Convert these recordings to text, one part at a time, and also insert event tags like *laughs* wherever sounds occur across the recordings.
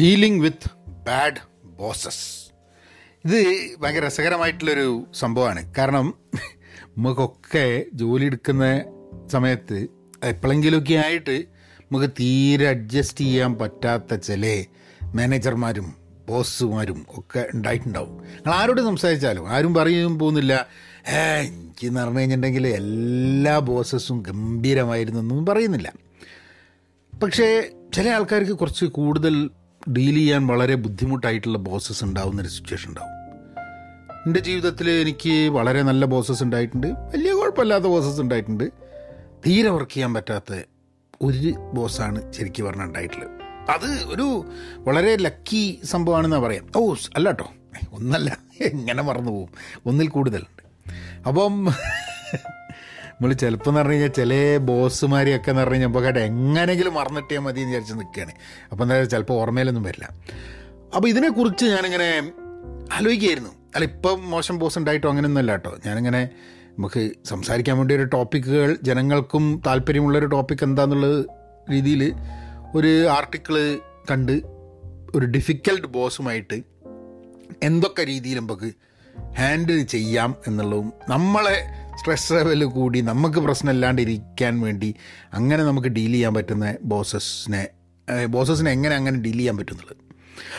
Dealing with bad bosses. ഇത് ഭയങ്കര രസകരമായിട്ടുള്ളൊരു സംഭവമാണ്. കാരണം നമുക്കൊക്കെ ജോലി എടുക്കുന്ന സമയത്ത് എപ്പോഴെങ്കിലുമൊക്കെ ആയിട്ട് നമുക്ക് തീരെ അഡ്ജസ്റ്റ് ചെയ്യാൻ പറ്റാത്ത ചില മാനേജർമാരും ബോസുമാരും ഒക്കെ ഉണ്ടായിട്ടുണ്ടാവും. നിങ്ങൾ ആരോട് സംസാരിച്ചാലും ആരും പറയും പോകുന്നില്ല ഏ എനിക്കെന്ന് പറഞ്ഞു കഴിഞ്ഞിട്ടുണ്ടെങ്കിൽ എല്ലാ ബോസസും ഗംഭീരമായിരുന്നു എന്നൊന്നും പറയുന്നില്ല. പക്ഷേ ചില ആൾക്കാർക്ക് കുറച്ച് കൂടുതൽ ഡീൽ ചെയ്യാൻ വളരെ ബുദ്ധിമുട്ടായിട്ടുള്ള ബോസസ് ഉണ്ടാവുന്നൊരു സിറ്റുവേഷൻ ഉണ്ടാവും. എന്റെ ജീവിതത്തിൽ എനിക്ക് വളരെ നല്ല ബോസസ് ഉണ്ടായിട്ടുണ്ട്. വലിയ കുഴപ്പമില്ലാത്ത ബോസസ് ഉണ്ടായിട്ടുണ്ട്. തീരെ വർക്ക് ചെയ്യാൻ പറ്റാത്ത ഒരു ബോസാണ് ശരിക്കും പറഞ്ഞാൽ ഉണ്ടായിട്ടുള്ളത്. അത് ഒരു വളരെ ലക്കി സംഭവമാണെന്നാണ് പറയാം. ഓ അല്ല കേട്ടോ ഒന്നല്ല. എങ്ങനെ മറന്നു പോകും ഒന്നിൽ കൂടുതലുണ്ട്. അപ്പം നമ്മൾ ചിലപ്പോൾ എന്ന് പറഞ്ഞു കഴിഞ്ഞാൽ ചില ബോസുമാരെയൊക്കെ എന്ന് പറഞ്ഞു കഴിഞ്ഞാൽ നമുക്ക് എങ്ങനെയെങ്കിലും മറന്നിട്ടിയാൽ മതി എന്ന് വിചാരിച്ച് നിൽക്കുകയാണ് അപ്പോൾ എന്താ ചിലപ്പോൾ ഓർമ്മയിലൊന്നും വരില്ല. അപ്പോൾ ഇതിനെക്കുറിച്ച് ഞാനിങ്ങനെ ആലോചിക്കുകയായിരുന്നു അല്ല ഇപ്പം മോശം ബോസ് ഉണ്ടായിട്ടോ അങ്ങനെയൊന്നുമല്ല കേട്ടോ. ഞാനിങ്ങനെ നമുക്ക് സംസാരിക്കാൻ വേണ്ടി ഒരു ടോപ്പിക്കുകൾ ജനങ്ങൾക്കും താല്പര്യമുള്ളൊരു ടോപ്പിക് എന്താണെന്നുള്ള രീതിയിൽ ഒരു ആർട്ടിക്കിൾ കണ്ട് ഒരു ഡിഫിക്കൽട്ട് ബോസുമായിട്ട് എന്തൊക്കെ രീതിയിൽ നമുക്ക് ഹാൻഡിൽ ചെയ്യാം എന്നുള്ളതും നമ്മളെ സ്ട്രെസ് ലെവൽ കൂടി നമുക്ക് പ്രശ്നമില്ലാണ്ടിരിക്കാൻ വേണ്ടി അങ്ങനെ നമുക്ക് ഡീൽ ചെയ്യാൻ പറ്റുന്ന ബോസസിനെ ബോസസിനെ എങ്ങനെ അങ്ങനെ ഡീൽ ചെയ്യാൻ പറ്റുന്നുള്ളത്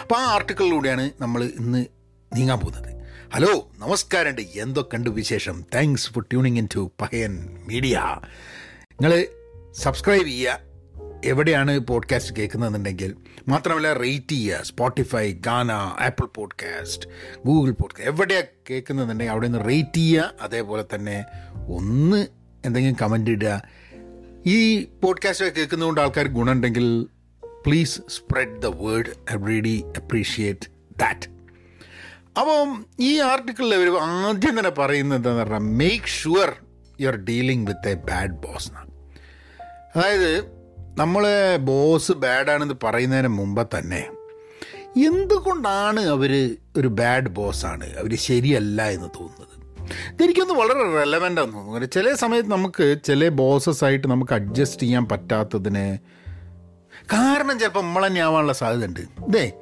അപ്പോൾ ആ ആർട്ടിക്കിളിലൂടെയാണ് നമ്മൾ ഇന്ന് നീങ്ങാൻ പോകുന്നത്. ഹലോ നമസ്കാരമുണ്ട് എന്തൊക്കെയുണ്ട് വിശേഷം? Thanks for tuning in to Pahayan media നിങ്ങൾ സബ്സ്ക്രൈബ് ചെയ്യുക എവിടെയാണ് പോഡ്കാസ്റ്റ് കേൾക്കുന്നതെന്നുണ്ടെങ്കിൽ മാത്രമല്ല റേറ്റ് ചെയ്യുക. സ്പോട്ടിഫൈ ഗാന ആപ്പിൾ പോഡ്കാസ്റ്റ് ഗൂഗിൾ പോഡ്കാസ്റ്റ് എവിടെയാണ് കേൾക്കുന്നതെന്നുണ്ടെങ്കിൽ അവിടെ നിന്ന് റേറ്റ് ചെയ്യുക. അതേപോലെ തന്നെ ഒന്ന് എന്തെങ്കിലും കമന്റ് ഇടുക. ഈ പോഡ്കാസ്റ്റ് കേൾക്കുന്നതുകൊണ്ട് ആൾക്കാർ ഗുണമുണ്ടെങ്കിൽ please spread the word really appreciate that അപ്പം ഈ ആർട്ടിക്കിളിൽ അവർ ആദ്യം തന്നെ പറയുന്നത് എന്താണെന്ന് പറഞ്ഞാൽ make sure you are dealing with a bad boss എന്നാണ്. അതായത് നമ്മളെ ബോസ് ബാഡാണെന്ന് പറയുന്നതിന് മുമ്പ് തന്നെ എന്തുകൊണ്ടാണ് അവർ ഒരു ബാഡ് ബോസാണ് അവർ ശരിയല്ല എന്ന് തോന്നുന്നത്? ഇതെനിക്കൊന്ന് വളരെ റെലവന്റ് ആണെന്ന് തോന്നുന്നു. ചില സമയത്ത് നമുക്ക് ചില ബോസസ് ആയിട്ട് നമുക്ക് അഡ്ജസ്റ്റ് ചെയ്യാൻ പറ്റാത്തതിന് കാരണം ചിലപ്പോൾ നമ്മൾ തന്നെ ആവാനുള്ള സാധ്യത ഉണ്ട് ഇതേ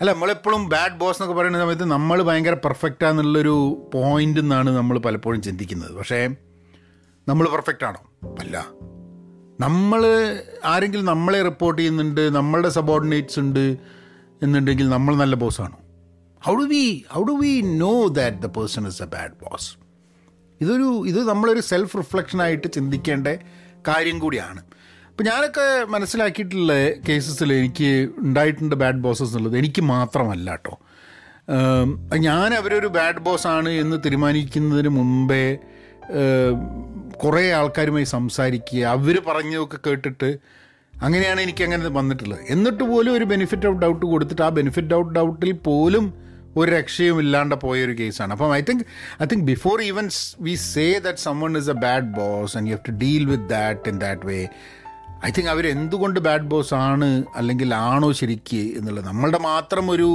അല്ല നമ്മളെപ്പോഴും ബാഡ് ബോസ് എന്നൊക്കെ പറയുന്ന സമയത്ത് നമ്മൾ ഭയങ്കര പെർഫെക്റ്റ് ആണെന്നുള്ളൊരു പോയിന്റ് എന്നാണ് നമ്മൾ പലപ്പോഴും ചിന്തിക്കുന്നത്. പക്ഷേ നമ്മൾ പെർഫെക്റ്റ് ആണോ? അല്ല. നമ്മൾ ആരെങ്കിലും നമ്മളെ റിപ്പോർട്ട് ചെയ്യുന്നുണ്ട് നമ്മളുടെ സബോർഡിനേറ്റ്സ് ഉണ്ട് എന്നുണ്ടെങ്കിൽ നമ്മൾ നല്ല ബോസാണോ how do we how do we know that the person is a bad boss ഇതൊരു ഇത് നമ്മളൊരു സെൽഫ് റിഫ്ലക്ഷനായിട്ട് ചിന്തിക്കേണ്ട കാര്യം കൂടിയാണ്. അപ്പം ഞാനൊക്കെ മനസ്സിലാക്കിയിട്ടുള്ള കേസസിൽ എനിക്ക് ഉണ്ടായിട്ടുണ്ട് ബാഡ് ബോസസ് എന്നുള്ളത്. എനിക്ക് മാത്രമല്ല കേട്ടോ ഞാൻ അവരൊരു ബാഡ് ബോസ് ആണ് എന്ന് തീരുമാനിക്കുന്നതിന് മുമ്പേ കുറേ ആൾക്കാരുമായി സംസാരിക്കുക അവർ പറഞ്ഞതൊക്കെ കേട്ടിട്ട് അങ്ങനെയാണ് എനിക്ക് അങ്ങനെ വന്നിട്ടുള്ളത്. എന്നിട്ട് പോലും ഒരു ബെനിഫിറ്റ് ഓഫ് ഡൗട്ട് കൊടുത്തിട്ട് ആ ബെനിഫിറ്റ് ഓഫ് ഡൗട്ടിൽ പോലും ഒരു രക്ഷയും ഇല്ലാണ്ട് പോയൊരു കേസാണ് അപ്പം I think I think before even we say that someone is a bad boss and you have to deal with that in that way I think അവർ എന്തുകൊണ്ട് ബാഡ് ബോസ് ആണ് അല്ലെങ്കിൽ ആണോ ശരിക്ക് എന്നുള്ളത് നമ്മളുടെ മാത്രം ഒരു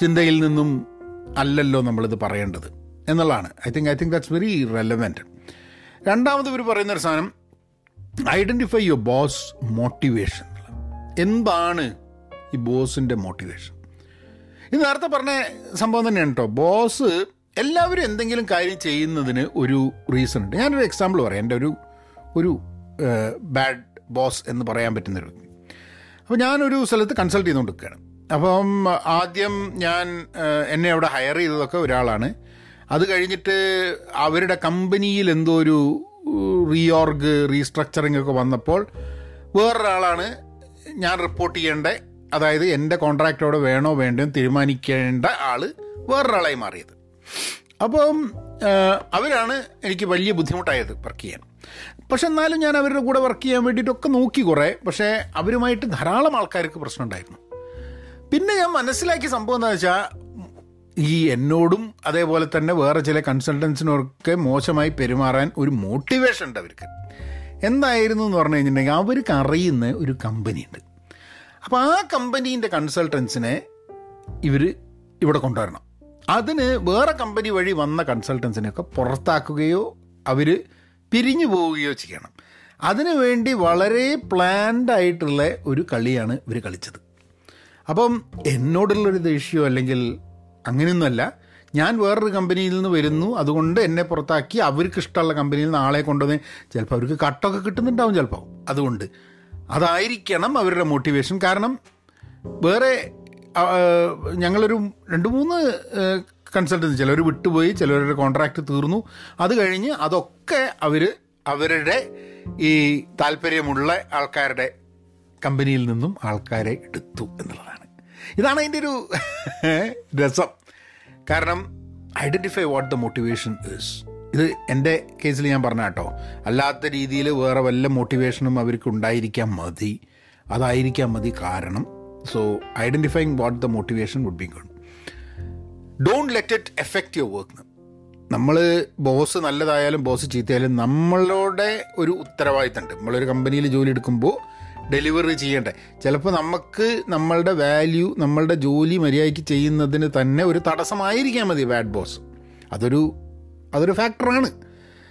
ചിന്തയിൽ നിന്നും അല്ലല്ലോ നമ്മളിത് പറയേണ്ടത് എന്നുള്ളതാണ്. I think I think that's very relevant രണ്ടാമത് ഇവർ പറയുന്നൊരു സാധനം ഐഡന്റിഫൈ യുവർ ബോസ് മോട്ടിവേഷൻ എന്താണ് ഈ ബോസിന്റെ മോട്ടിവേഷൻ ഇത് നേരത്തെ പറഞ്ഞ സംഭവം തന്നെയാണ് കേട്ടോ ബോസ് എല്ലാവരും എന്തെങ്കിലും കാര്യം ചെയ്യുന്നതിന് ഒരു റീസൺ ഉണ്ട്. ഞാനൊരു എക്സാമ്പിൾ പറയാം. എന്റെ ഒരു ഒരു ബാഡ് ബോസ് എന്ന് പറയാൻ പറ്റുന്ന പറ്റുന്നൊരു അപ്പോൾ ഞാനൊരു സ്ഥലത്ത് കൺസൾട്ട് ചെയ്തുകൊണ്ടിരിക്കുകയാണ്. അപ്പം ആദ്യം ഞാൻ എന്നെ അവിടെ ഹയർ ചെയ്തതൊക്കെ ഒരാളാണ്. അത് കഴിഞ്ഞിട്ട് അവരുടെ കമ്പനിയിൽ എന്തോ ഒരു റീഓർഗ് റീസ്ട്രക്ചറിങ് ഒക്കെ വന്നപ്പോൾ വേറൊരാളാണ് ഞാൻ റിപ്പോർട്ട് ചെയ്യേണ്ട. അതായത് എന്റെ കോൺട്രാക്റ്റോടെ വേണോ വേണ്ടോ തീരുമാനിക്കേണ്ട ആൾ വേറൊരാളായി മാറിയത്. അപ്പം അവരാണ് എനിക്ക് വലിയ ബുദ്ധിമുട്ടായത് വർക്ക് ചെയ്യാൻ. പക്ഷെ എന്നാലും ഞാൻ അവരുടെ കൂടെ വർക്ക് ചെയ്യാൻ വേണ്ടിയിട്ടൊക്കെ നോക്കി കുറേ. പക്ഷേ അവരുമായിട്ട് ധാരാളം ആൾക്കാർക്ക് പ്രശ്നമുണ്ടായിരുന്നു. പിന്നെ ഞാൻ മനസ്സിലാക്കിയ സംഭവം എന്താ വെച്ചാൽ ഈ എന്നോടും അതേപോലെ തന്നെ വേറെ ചില കൺസൾട്ടൻസിനൊക്കെ മോശമായി പെരുമാറാൻ ഒരു മോട്ടിവേഷൻ ഉണ്ട് അവർക്ക്. എന്തായിരുന്നു എന്ന് പറഞ്ഞു കഴിഞ്ഞിട്ടുണ്ടെങ്കിൽ അവർക്ക് അറിയുന്ന ഒരു കമ്പനി ഉണ്ട്. അപ്പോൾ ആ കമ്പനീന്റെ കൺസൾട്ടൻസിനെ ഇവർ ഇവിടെ കൊണ്ടുവരണം. അതിന് വേറെ കമ്പനി വഴി വന്ന കൺസൾട്ടൻസിനെയൊക്കെ പുറത്താക്കുകയോ അവർ പിരിഞ്ഞു പോവുകയോ ചെയ്യണം. അതിനു വേണ്ടി വളരെ പ്ലാൻഡ് ആയിട്ടുള്ള ഒരു കളിയാണ് ഇവർ കളിച്ചത്. അപ്പം എന്നോടുള്ളൊരു ദേഷ്യമോ അല്ലെങ്കിൽ അങ്ങനെയൊന്നുമല്ല. ഞാൻ വേറൊരു കമ്പനിയിൽ നിന്ന് വരുന്നു. അതുകൊണ്ട് എന്നെ പുറത്താക്കി അവർക്ക് ഇഷ്ടമുള്ള കമ്പനിയിൽ നിന്ന് ആളെ കൊണ്ടുവന്ന് ചിലപ്പോൾ അവർക്ക് കട്ടൊക്കെ കിട്ടുന്നുണ്ടാവും ചിലപ്പോൾ. അതുകൊണ്ട് അതായിരിക്കണം അവരുടെ മോട്ടിവേഷൻ കാരണം വേറെ ഞങ്ങളൊരു രണ്ട് മൂന്ന് കൺസൾട്ടൻസി ചിലർ വിട്ടുപോയി ചിലവരുടെ കോൺട്രാക്റ്റ് തീർന്നു. അത് കഴിഞ്ഞ് അതൊക്കെ അവർ അവരുടെ ഈ താല്പര്യമുള്ള ആൾക്കാരുടെ കമ്പനിയിൽ നിന്നും ആൾക്കാരെ എടുത്തു എന്നുള്ളതാണ്. ഇതാണ് അതിന്റെ ഒരു *laughs* രസം. കാരണം identify what the motivation is ഇത് എന്റെ കേസിൽ ഞാൻ പറഞ്ഞ കേട്ടോ. അല്ലാത്ത രീതിയിൽ വേറെ വല്ല മോട്ടിവേഷനും അവർക്ക് ഉണ്ടായിരിക്കാൻ മതി. അതായിരിക്കാൻ മതി കാരണം. So identifying what the motivation would be good don't let it effect your work നമ്മൾ ബോസ് നല്ലതായാലും ബോസ് ചീത്തയായാലും നമ്മളുടെ ഒരു ഉത്തരവാദിത്തമുണ്ട്. നമ്മളൊരു കമ്പനിയിൽ ജോലി എടുക്കുമ്പോൾ ഡെലിവറി ചെയ്യണ്ടേ? ചിലപ്പോൾ നമുക്ക് നമ്മളുടെ വാല്യൂ നമ്മളുടെ ജോലി മര്യാദയ്ക്ക് ചെയ്യുന്നതിന് തന്നെ ഒരു തടസ്സമായിരിക്കാൻ മതി ബാഡ് ബോസ് അതൊരു അതൊരു ഫാക്ടറാണ്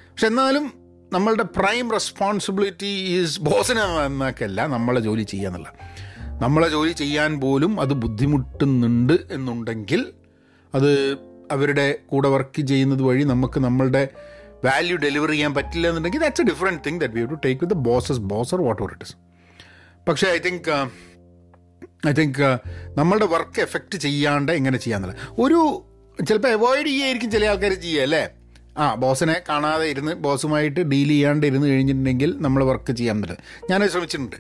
പക്ഷെ എന്നാലും നമ്മളുടെ പ്രൈം റെസ്പോൺസിബിലിറ്റി ഈസ് ബോസിനെ എന്നൊക്കെയല്ല നമ്മളെ ജോലി ചെയ്യുക എന്നുള്ള നമ്മളെ ജോലി ചെയ്യാൻ പോലും അത് ബുദ്ധിമുട്ടുന്നുണ്ട് എന്നുണ്ടെങ്കിൽ അത് അവരുടെ കൂടെ വർക്ക് ചെയ്യുന്നത് വഴി നമുക്ക് നമ്മളുടെ വാല്യൂ ഡെലിവർ ചെയ്യാൻ പറ്റില്ല എന്നുണ്ടെങ്കിൽ that's a different thing that we have to take with bosses boss or whatever it is പക്ഷേ ഐ തിങ്ക് ഐ തിങ്ക് നമ്മളുടെ വർക്ക് എഫക്റ്റ് ചെയ്യാണ്ട് എങ്ങനെ ചെയ്യാന്നുള്ള ഒരു ചിലപ്പോൾ അവോയ്ഡ് ചെയ്യായിരിക്കും ചില ആൾക്കാർ ചെയ്യുക അല്ലേ? ആ ബോസിനെ കാണാതെ ഇരുന്ന് ബോസുമായിട്ട് ഡീൽ ചെയ്യാണ്ട് ഇരുന്ന് കഴിഞ്ഞിട്ടുണ്ടെങ്കിൽ നമ്മൾ വർക്ക് ചെയ്യാൻ പറ്റില്ല. ഞാൻ ശ്രമിച്ചിട്ടുണ്ട്.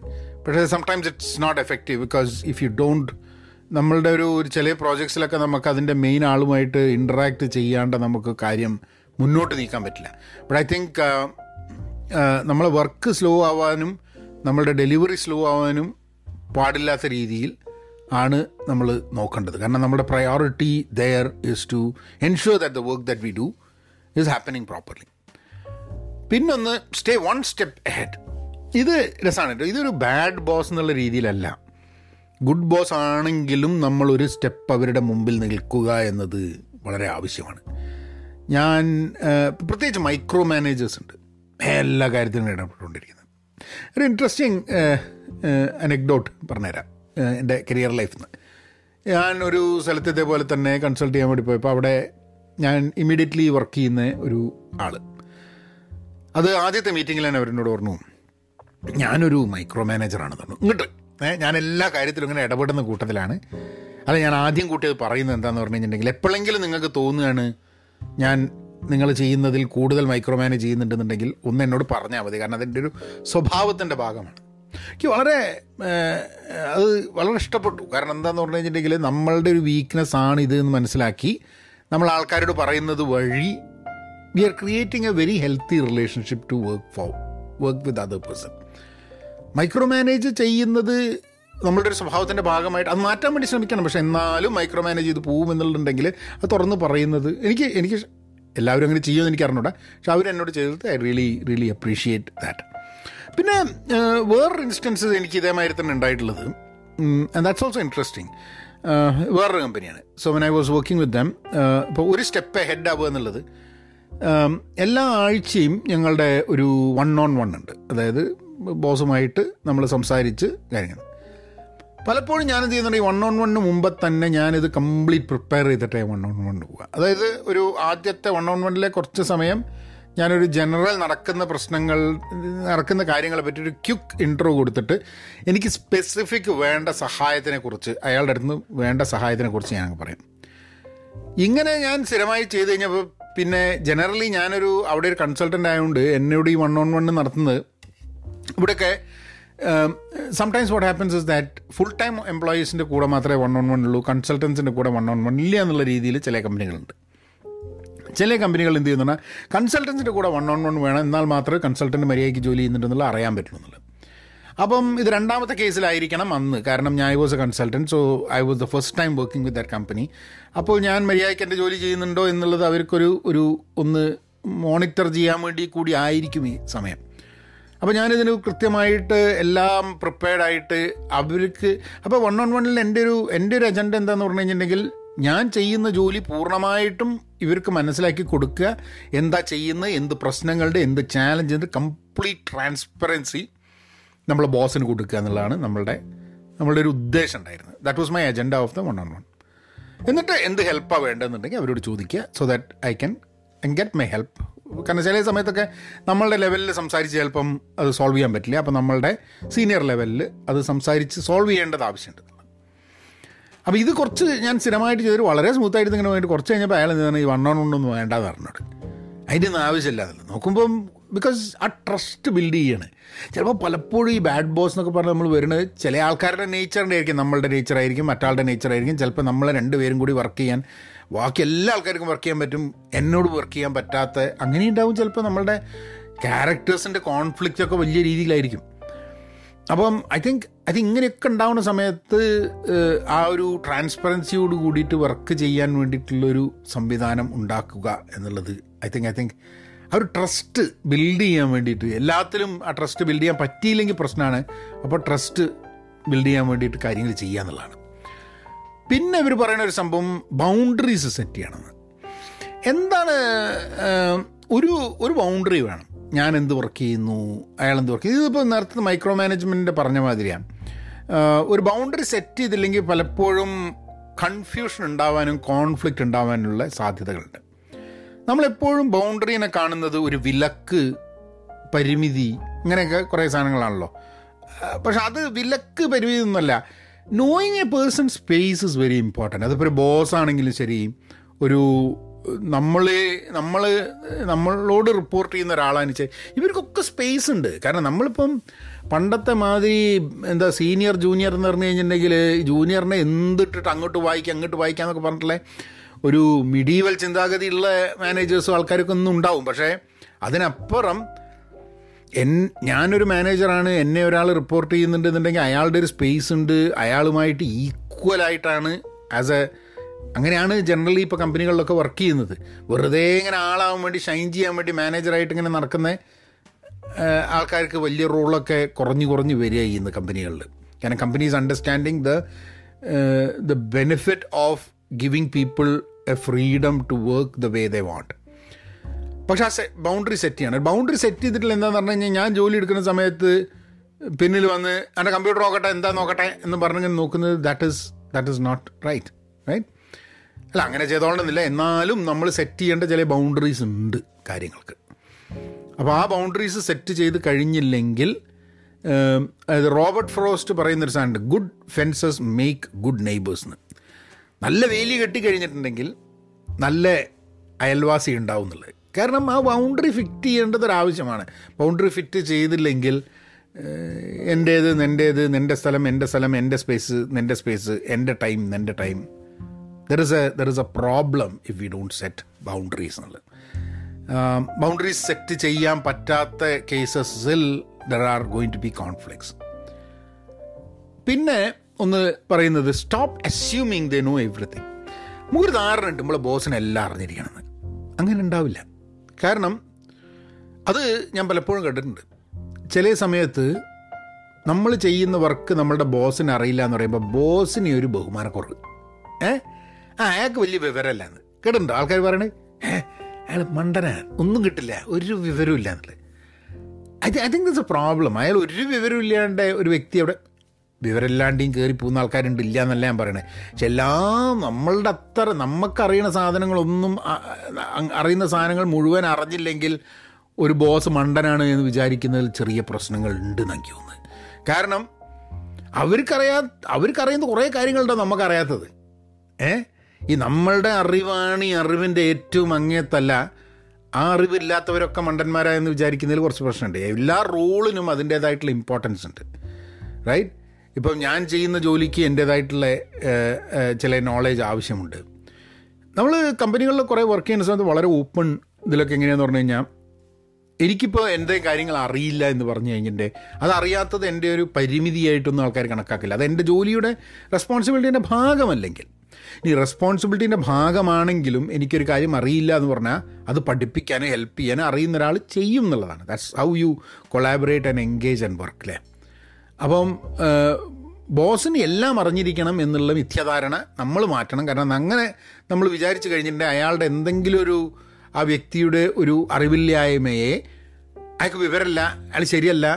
പക്ഷേ sometimes it's not effective because if you don't നമ്മളുടെ ഒരു ഒരു ചില പ്രോജക്ട്സിലൊക്കെ നമുക്ക് അതിന്റെ മെയിൻ ആളുമായിട്ട് ഇന്ററാക്ട് ചെയ്യാണ്ട് നമുക്ക് കാര്യം മുന്നോട്ട് നീക്കാൻ പറ്റില്ല. ബട്ട് ഐ തിങ്ക് നമ്മളെ വർക്ക് സ്ലോ ആവാനും നമ്മളുടെ ഡെലിവറി സ്ലോ ആവാനും പാടില്ലാത്ത രീതിയിൽ ആണ് നമ്മൾ നോക്കേണ്ടത്. കാരണം നമ്മുടെ priority there is to ensure that the work that we do is happening properly പിന്നൊന്ന് സ്റ്റേ വൺ സ്റ്റെപ്പ് ഹെഡ് ഇത് രസമാണ് കേട്ടോ ഇതൊരു ബാഡ് ബോസ് എന്നുള്ള രീതിയിലല്ല. ഗുഡ് ബോസ് ആണെങ്കിലും നമ്മളൊരു സ്റ്റെപ്പ് അവരുടെ മുമ്പിൽ നിൽക്കുക എന്നത് വളരെ ആവശ്യമാണ്. ഞാൻ പ്രത്യേകിച്ച് മൈക്രോ മാനേജേഴ്സ് ഉണ്ട്. എല്ലാ കാര്യത്തിനും ഇടപെട്ടുകൊണ്ടിരിക്കുന്നത് ഒരു ഇൻട്രസ്റ്റിംഗ് അനക്ഡോട്ട് പറഞ്ഞുതരാം. എന്റെ കരിയർ ലൈഫിൽ നിന്ന് ഞാൻ ഒരു സ്ഥലത്ത് ഇതേപോലെ തന്നെ കൺസൾട്ട് ചെയ്യാൻ വേണ്ടി പോയപ്പോൾ അവിടെ ഞാൻ ഇമ്മീഡിയറ്റ്ലി വർക്ക് ചെയ്യുന്ന ഒരു ആൾ അത് ആദ്യത്തെ മീറ്റിങ്ങിൽ തന്നെ അവരെന്നോട് പറഞ്ഞു ഞാനൊരു മൈക്രോ മാനേജറാണെന്ന് പറഞ്ഞു. ഇങ്ങോട്ട്. ഞാൻ എല്ലാ കാര്യത്തിലും ഇങ്ങനെ ഇടപെടുന്ന കൂട്ടത്തിലാണ്. അത് ഞാൻ ആദ്യം കൂട്ടിയത് പറയുന്നത് എന്താണെന്ന് പറഞ്ഞു കഴിഞ്ഞിട്ടുണ്ടെങ്കിൽ എപ്പോഴെങ്കിലും നിങ്ങൾക്ക് തോന്നുകയാണ് ഞാൻ നിങ്ങൾ ചെയ്യുന്നതിൽ കൂടുതൽ മൈക്രോ മാനേജ് ചെയ്യുന്നുണ്ടെന്നുണ്ടെങ്കിൽ ഒന്ന് എന്നോട് പറഞ്ഞാൽ മതി. കാരണം അതിന്റെ ഒരു സ്വഭാവത്തിന്റെ ഭാഗമാണ്. എനിക്ക് വളരെ അത് വളരെ ഇഷ്ടപ്പെട്ടു. കാരണം എന്താണെന്ന് പറഞ്ഞു കഴിഞ്ഞിട്ടുണ്ടെങ്കിൽ നമ്മളുടെ ഒരു വീക്ക്നെസ് ആണ് ഇത് എന്ന് മനസ്സിലാക്കി നമ്മൾ ആൾക്കാരോട് പറയുന്നത് വഴി we are creating a very healthy relationship to work for work with other person micromanage ചെയ്യുന്നത് നമ്മളുടെ ഒരു സ്വഭാവത്തിന്റെ ഭാഗമായിട്ട് അത് മാറ്റാൻ വേണ്ടി ശ്രമിക്കണം. പക്ഷേ എന്നാലും മൈക്രോ മാനേജ് ചെയ്ത് പോകും എന്നുണ്ടെങ്കിൽ അത് തുറന്ന് പറയുന്നത് എനിക്ക് എനിക്ക് എല്ലാവരും അങ്ങനെ ചെയ്യുമെന്ന് എനിക്ക് അറിഞ്ഞൂടാ. പക്ഷെ അവർ എന്നോട് ചെയ്തത് I really really appreciate that പിന്നെ വേറൊരു ഇൻസ്റ്റൻസസ് എനിക്ക് ഇതേമാതിരി തന്നെ ഉണ്ടായിട്ടുള്ളത്. ആൻഡ് ദാറ്റ്സ് ഓൾസോ ഇൻട്രസ്റ്റിംഗ് വേറൊരു കമ്പനിയാണ് so when I was working with them ഇപ്പോൾ ഒരു സ്റ്റെപ്പ് ഹെഡ് ആവുക എന്നുള്ളത് എല്ലാ ആഴ്ചയും ഞങ്ങളുടെ ഒരു വൺ ഓൺ വൺ ഉണ്ട്. അതായത് ബോസുമായിട്ട് നമ്മൾ സംസാരിച്ച് കാര്യങ്ങൾ പലപ്പോഴും ഞാനെന്ത് ചെയ്യുന്നുണ്ട് ഈ വൺ ഓൺ വണ്ണിന് മുമ്പ് തന്നെ ഞാനിത് കംപ്ലീറ്റ് പ്രിപ്പയർ ചെയ്തിട്ടേ വൺ ഓൺ വണ്ണിന് പോവുക. അതായത് ഒരു ആദ്യത്തെ വൺ ഓൺ വണ്ണിലെ കുറച്ച് സമയം ഞാനൊരു ജനറൽ നടക്കുന്ന പ്രശ്നങ്ങൾ നടക്കുന്ന കാര്യങ്ങളെ പറ്റി ഒരു ക്യുക്ക് ഇൻട്രോ കൊടുത്തിട്ട് എനിക്ക് സ്പെസിഫിക് വേണ്ട സഹായത്തിനെക്കുറിച്ച് അയാളുടെ അടുത്ത് നിന്ന് വേണ്ട സഹായത്തിനെക്കുറിച്ച് ഞാൻ പറയും. ഇങ്ങനെ ഞാൻ സ്ഥിരമായി ചെയ്ത് കഴിഞ്ഞപ്പോൾ പിന്നെ ജനറലി ഞാനൊരു അവിടെ ഒരു കൺസൾട്ടന്റ് ആയതുകൊണ്ട് എന്നോട് ഈ വൺ ഓൺ വൺ നടത്തുന്നത് ഇവിടെയൊക്കെ sometimes what happens is that full time എംപ്ലോയീസിന്റെ കൂടെ മാത്രമേ വൺ ഓൺ വൺ ഉള്ളൂ. കൺസൾട്ടൻസിന്റെ കൂടെ വൺ ഓൺ വൺ ഇല്ല എന്നുള്ള രീതിയിൽ ചില കമ്പനികളുണ്ട്. ചില കമ്പനികൾ എന്ത് ചെയ്യുന്ന കൺസൾട്ടൻസിന്റെ കൂടെ വൺ ഓൺ വൺ വേണം. എന്നാൽ മാത്രമേ കൺസൾട്ടന്റ് മര്യാദയ്ക്ക് ജോലി ചെയ്യുന്നുണ്ടെന്നുള്ള അറിയാൻ പറ്റുന്നുള്ളൂ. അപ്പം ഇത് രണ്ടാമത്തെ കേസിലായിരിക്കണം അന്ന്. കാരണം ഞാൻ I was a consultant so I was the first time working with that company അപ്പോൾ ഞാൻ മര്യാദയ്ക്ക് എന്റെ ജോലി ചെയ്യുന്നുണ്ടോ എന്നുള്ളത് അവർക്കൊരു ഒരു ഒന്ന് മോണിറ്റർ ചെയ്യാൻ വേണ്ടി കൂടി ആയിരിക്കും ഈ സമയം. അപ്പോൾ ഞാനിതിന് കൃത്യമായിട്ട് എല്ലാം പ്രിപ്പയർഡ് ആയിട്ട് അവർക്ക് അപ്പോൾ വൺ ഓൺ വണ്ണിൽ എന്റെ ഒരു എന്റെ ഒരു അജണ്ട എന്താന്ന് പറഞ്ഞു കഴിഞ്ഞിട്ടുണ്ടെങ്കിൽ ഞാൻ ചെയ്യുന്ന ജോലി പൂർണമായിട്ടും ഇവർക്ക് മനസ്സിലാക്കി കൊടുക്കുക. എന്താ ചെയ്യുന്നത് എന്ത് പ്രശ്നങ്ങളുടെ എന്ത് ചാലഞ്ച് എന്ത് കംപ്ലീറ്റ് ട്രാൻസ്പെറൻസി നമ്മളെ ബോസിന് കൊടുക്കുക എന്നുള്ളതാണ് നമ്മളുടെ നമ്മളുടെ ഒരു ഉദ്ദേശം ഉണ്ടായിരുന്നത്. That was my agenda of the one on one എന്നിട്ട് എന്ത് ഹെൽപ്പാണ് വേണ്ടതെന്നുണ്ടെങ്കിൽ അവരോട് ചോദിക്കുക so that I can get my help കാരണം ചില സമയത്തൊക്കെ നമ്മളുടെ ലെവലിൽ സംസാരിച്ച് ചിലപ്പം അത് സോൾവ് ചെയ്യാൻ പറ്റില്ല. അപ്പം നമ്മളുടെ സീനിയർ ലെവലിൽ അത് സംസാരിച്ച് സോൾവ് ചെയ്യേണ്ടത് ആവശ്യമുണ്ട്. അപ്പോൾ ഇത് കുറച്ച് ഞാൻ സ്ഥിരമായിട്ട് ചെയ്തൊരു വളരെ സ്മൂത്തായിട്ട് ഇങ്ങനെ വേണ്ടി കുറച്ച് കഴിഞ്ഞപ്പോൾ അയാൾ എന്താണ് ഈ വൺ ഓൺ ഒന്നും വേണ്ടാന്ന് പറഞ്ഞോട്. അതിന്റെ ഒന്നും ആവശ്യമില്ല അതല്ല നോക്കുമ്പം ബിക്കോസ് ആ ട്രസ്റ്റ് ബിൽഡ് ചെയ്യാണ്. ചിലപ്പോൾ പലപ്പോഴും ഈ ബാഡ് ബോസ് എന്നൊക്കെ പറഞ്ഞ് നമ്മൾ വരുന്നത് ചില ആൾക്കാരുടെ നേച്ചറിന്റെ ആയിരിക്കും നമ്മളുടെ നേച്ചറായിരിക്കും മറ്റാളുടെ നേച്ചറായിരിക്കും ചിലപ്പോൾ നമ്മളെ രണ്ടുപേരും കൂടി വർക്ക് ചെയ്യാൻ ബാക്കി എല്ലാ ആൾക്കാർക്കും വർക്ക് ചെയ്യാൻ പറ്റും. എന്നോട് വർക്ക് ചെയ്യാൻ പറ്റാത്ത അങ്ങനെ ഉണ്ടാവും ചിലപ്പോൾ നമ്മളുടെ ക്യാരക്ടേഴ്സിന്റെ കോൺഫ്ലിക്റ്റ് ഒക്കെ വലിയ രീതിയിലായിരിക്കും. അപ്പം ഐ തിങ്ക് ഐ തിങ്ക് ഇങ്ങനെയൊക്കെ ഉണ്ടാവുന്ന സമയത്ത് ആ ഒരു ട്രാൻസ്പെറൻസിയോട് കൂടിയിട്ട് വർക്ക് ചെയ്യാൻ വേണ്ടിയിട്ടുള്ളൊരു സംവിധാനം ഉണ്ടാക്കുക എന്നുള്ളത് ഐ തിങ്ക് ഐ തിങ്ക് ആ ഒരു ട്രസ്റ്റ് ബിൽഡ് ചെയ്യാൻ വേണ്ടിയിട്ട് എല്ലാത്തിലും ആ ട്രസ്റ്റ് ബിൽഡ് ചെയ്യാൻ പറ്റിയില്ലെങ്കിൽ പ്രശ്നമാണ് അപ്പോൾ ട്രസ്റ്റ് ബിൽഡ് ചെയ്യാൻ വേണ്ടിയിട്ട് കാര്യങ്ങൾ ചെയ്യുക എന്നുള്ളതാണ്. പിന്നെ ഇവർ പറയുന്ന ഒരു സംഭവം ബൗണ്ടറീസ് സെറ്റ് ചെയ്യണമെന്ന് എന്താണ് ഒരു ഒരു ബൗണ്ടറി വേണം. ഞാൻ എന്ത് വർക്ക് ചെയ്യുന്നു അയാൾ എന്ത് വർക്ക് ചെയ്യുന്നു. ഇതിപ്പോൾ നേരത്തെ മൈക്രോ മാനേജ്മെന്റിന്റെ പറഞ്ഞ മാതിരിയാണ് ഒരു ബൗണ്ടറി സെറ്റ് ചെയ്തില്ലെങ്കിൽ പലപ്പോഴും കൺഫ്യൂഷൻ ഉണ്ടാവാനും കോൺഫ്ലിക്റ്റ് ഉണ്ടാവാനുള്ള സാധ്യതകളുണ്ട്. നമ്മളെപ്പോഴും ബൗണ്ടറീനെ കാണുന്നത് ഒരു വിലക്ക് പരിമിതി ഇങ്ങനെയൊക്കെ കുറേ സാധനങ്ങളാണല്ലോ. പക്ഷെ അത് വിലക്ക് പരിമിതി ഒന്നുമല്ല. Knowing a person space is very important അതിപ്പോൾ ഒരു ബോസ് ആണെങ്കിലും ശരി ഒരു നമ്മളെ നമ്മൾ നമ്മളോട് റിപ്പോർട്ട് ചെയ്യുന്ന ഒരാളാണെന്ന് വെച്ചാൽ ഇവർക്കൊക്കെ സ്പേസ് ഉണ്ട്. കാരണം നമ്മളിപ്പം പണ്ടത്തെ മാതിരി എന്താ സീനിയർ ജൂനിയർ എന്ന് പറഞ്ഞു കഴിഞ്ഞിട്ടുണ്ടെങ്കിൽ ജൂനിയറിനെ എന്തിട്ടിട്ട് അങ്ങോട്ട് വായിക്കാം അങ്ങോട്ട് വായിക്കാം എന്നൊക്കെ പറഞ്ഞിട്ടുള്ള ഒരു മിഡീവൽ ചിന്താഗതിയുള്ള മാനേജേഴ്സും ആൾക്കാരൊക്കെ ഒന്നും ഉണ്ടാവും. പക്ഷേ അതിനപ്പുറം എൻ ഞാനൊരു മാനേജറാണ് എന്നെ ഒരാൾ റിപ്പോർട്ട് ചെയ്യുന്നുണ്ടെന്നുണ്ടെങ്കിൽ അയാളുടെ ഒരു സ്പേസ് ഉണ്ട് അയാളുമായിട്ട് ഈക്വലായിട്ടാണ് ആസ് എ അങ്ങനെയാണ് ജനറലി ഇപ്പോൾ കമ്പനികളിലൊക്കെ വർക്ക് ചെയ്യുന്നത്. വെറുതെ ഇങ്ങനെ ആളാവാൻ വേണ്ടി ഷൈൻ ചെയ്യാൻ വേണ്ടി മാനേജറായിട്ട് ഇങ്ങനെ നടക്കുന്ന ആൾക്കാർക്ക് വലിയ റോളൊക്കെ കുറഞ്ഞു കുറഞ്ഞു വരിക ചെയ്യുന്നത് കമ്പനികളിൽ കാരണം companies understanding the the benefit of giving people a freedom to work the way they want പക്ഷെ ആ ബൗണ്ടറി സെറ്റ് ചെയ്യണം. ബൗണ്ടറി സെറ്റ് ചെയ്തിട്ടില്ല എന്താന്ന് പറഞ്ഞു കഴിഞ്ഞാൽ ഞാൻ ജോലി എടുക്കുന്ന സമയത്ത് പിന്നിൽ വന്ന് എന്റെ കമ്പ്യൂട്ടർ നോക്കട്ടെ എന്താ നോക്കട്ടെ എന്ന് പറഞ്ഞിങ്ങനെ നോക്കുന്നത് that is that is not right right അല്ല അങ്ങനെ ചെയ്തോളണമെന്നില്ല. എന്നാലും നമ്മൾ സെറ്റ് ചെയ്യേണ്ട ചില ബൗണ്ടറീസ് ഉണ്ട് കാര്യങ്ങൾക്ക്. അപ്പോൾ ആ ബൗണ്ടറീസ് സെറ്റ് ചെയ്ത് കഴിഞ്ഞില്ലെങ്കിൽ അതായത് റോബർട്ട് ഫ്രോസ്റ്റ് പറയുന്നൊരു സാധനമുണ്ട് good fences make good neighbours നല്ല വേലി കെട്ടി കഴിഞ്ഞിട്ടുണ്ടെങ്കിൽ നല്ല അയൽവാസി ഉണ്ടാവും എന്നുള്ളത്. കാരണം ആ ബൗണ്ടറി ഫിറ്റ് ചെയ്യേണ്ടത് ഒരാവശ്യമാണ് ബൗണ്ടറി ഫിറ്റ് ചെയ്തില്ലെങ്കിൽ എന്റേത് നിന്റേത് നിന്റെ സ്ഥലം എന്റെ സ്ഥലം എന്റെ സ്പേസ് നിന്റെ സ്പേസ് എന്റെ ടൈം നിന്റെ time there is a there is a problem if you don't set boundaries എന്നുള്ളത്. ബൗണ്ടറീസ് സെറ്റ് ചെയ്യാൻ പറ്റാത്ത കേസസിൽ there are going to be conflicts പിന്നെ ഒന്ന് പറയുന്നത് stop assuming the know everything നമുക്കൊരു ധാരണ ഉണ്ട് നമ്മളെ ബോസിനെ എല്ലാം അറിഞ്ഞിരിക്കണമെന്ന്. അങ്ങനെ ഉണ്ടാവില്ല. കാരണം അത് ഞാൻ പലപ്പോഴും കേട്ടിട്ടുണ്ട്. ചില സമയത്ത് നമ്മൾ ചെയ്യുന്ന വർക്ക് നമ്മളുടെ ബോസിന് അറിയില്ല എന്ന് പറയുമ്പോൾ ബോസിന് ഒരു ബഹുമാനക്കുറവ്. ഏ? ആ അയാൾക്ക് വലിയ വിവരമല്ല എന്ന് കേട്ടിട്ടുണ്ടോ ആൾക്കാർ പറയണേ? ഏ അയാൾ മണ്ടനാണ് ഒന്നും കിട്ടില്ല. ഒരു വിവരവും ഇല്ല എന്നുള്ളത് I I think this a problem അയാൾ ഒരു വിവരമില്ലാണ്ട് ഒരു വ്യക്തി അവിടെ വിവരമില്ലാണ്ടെയും കയറി പോകുന്ന ആൾക്കാരുണ്ട് ഇല്ല എന്നല്ല ഞാൻ പറയണേ. പക്ഷെ എല്ലാം നമ്മളുടെ അത്ര നമുക്കറിയുന്ന സാധനങ്ങളൊന്നും അറിയുന്ന സാധനങ്ങൾ മുഴുവൻ അറിഞ്ഞില്ലെങ്കിൽ ഒരു ബോസ് മണ്ടനാണ് എന്ന് വിചാരിക്കുന്നതിൽ ചെറിയ പ്രശ്നങ്ങൾ ഉണ്ട് എനിക്ക് തോന്നുന്നത്. കാരണം അവർക്കറിയാ അവർക്കറിയുന്ന കുറേ കാര്യങ്ങളുണ്ടോ നമുക്കറിയാത്തത്? ഏ? ഈ നമ്മളുടെ അറിവാണ് ഈ അറിവിന്റെ ഏറ്റവും അങ്ങേത്തല്ല. ആ അറിവില്ലാത്തവരൊക്കെ മണ്ടന്മാരായെന്ന് വിചാരിക്കുന്നതിൽ കുറച്ച് പ്രശ്നമുണ്ട്. എല്ലാ റോളിനും അതിന്റേതായിട്ടുള്ള ഇമ്പോർട്ടൻസ് ഉണ്ട്. റൈറ്റ് ഇപ്പം ഞാൻ ചെയ്യുന്ന ജോലിക്ക് എന്റേതായിട്ടുള്ള ചില നോളേജ് ആവശ്യമുണ്ട്. നമ്മൾ കമ്പനികളിൽ കുറേ വർക്ക് ചെയ്യുന്ന സമയത്ത് വളരെ ഓപ്പൺ ഇതിലൊക്കെ എങ്ങനെയാന്ന് പറഞ്ഞു കഴിഞ്ഞാൽ എനിക്കിപ്പോൾ എന്റെ കാര്യങ്ങൾ അറിയില്ല എന്ന് പറഞ്ഞു കഴിഞ്ഞിട്ട് അതറിയാത്തത് എന്റെ ഒരു പരിമിതിയായിട്ടൊന്നും ആൾക്കാർ കണക്കാക്കില്ല. അത് എന്റെ ജോലിയുടെ റെസ്പോൺസിബിലിറ്റീന്റെ ഭാഗമല്ലെങ്കിൽ. ഈ റെസ്പോൺസിബിലിറ്റീന്റെ ഭാഗമാണെങ്കിലും എനിക്കൊരു കാര്യം അറിയില്ല എന്ന് പറഞ്ഞാൽ അത് പഠിപ്പിക്കാനോ ഹെൽപ്പ് ചെയ്യാനോ അറിയുന്ന ഒരാൾ ചെയ്യും എന്നുള്ളതാണ്. That's how you collaborate and engage and work അല്ലേ അപ്പം ബോസിന് എല്ലാം അറിഞ്ഞിരിക്കണം എന്നുള്ള മിഥ്യാധാരണ നമ്മൾ മാറ്റണം. കാരണം അങ്ങനെ നമ്മൾ വിചാരിച്ചു കഴിഞ്ഞിട്ടുണ്ടെങ്കിൽ അയാളുടെ എന്തെങ്കിലും ഒരു ആ വ്യക്തിയുടെ ഒരു അറിവില്ലായ്മയെ അയാൾക്ക് വിവരമല്ല അയാൾ ശരിയല്ല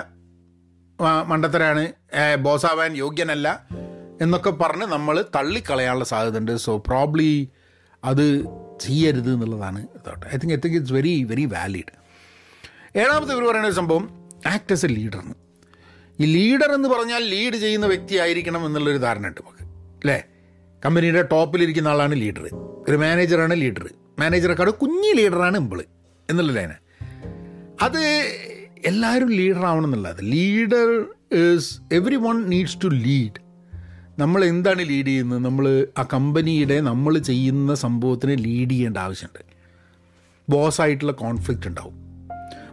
മണ്ടത്തരാണ് ബോസാവാൻ യോഗ്യനല്ല എന്നൊക്കെ പറഞ്ഞ് നമ്മൾ തള്ളിക്കളയാനുള്ള സാധ്യതയുണ്ട്. സോ പ്രോബ്ലി അത് ചെയ്യരുത് എന്നുള്ളതാണ് thought I think I think it's very very valid ഏഴാമത്തെ ഇവർ പറയുന്ന ഒരു സംഭവം ആക്ട് ആസ് എ ലീഡർ ഈ ലീഡർ എന്ന് പറഞ്ഞാൽ ലീഡ് ചെയ്യുന്ന വ്യക്തി ആയിരിക്കണം എന്നുള്ളൊരു ധാരണ ഉണ്ട് നമുക്ക്. അല്ലേ? കമ്പനിയുടെ ടോപ്പിലിരിക്കുന്ന ആളാണ് ലീഡർ. ഒരു മാനേജറാണ് ലീഡർ. മാനേജറെക്കാട് കുഞ്ഞി ലീഡറാണ് ഇമ്പിൾ എന്നുള്ള ലൈന അത് എല്ലാവരും ലീഡർ ആവണം എന്നുള്ളത് leader is everyone needs to lead നമ്മൾ എന്താണ് ലീഡ് ചെയ്യുന്നത്? നമ്മൾ ആ കമ്പനിയുടെ നമ്മൾ ചെയ്യുന്ന സംഭവത്തിന് ലീഡ് ചെയ്യേണ്ട ആവശ്യമുണ്ട്. ബോസായിട്ടുള്ള കോൺഫ്ലിക്റ്റ് ഉണ്ടാവും.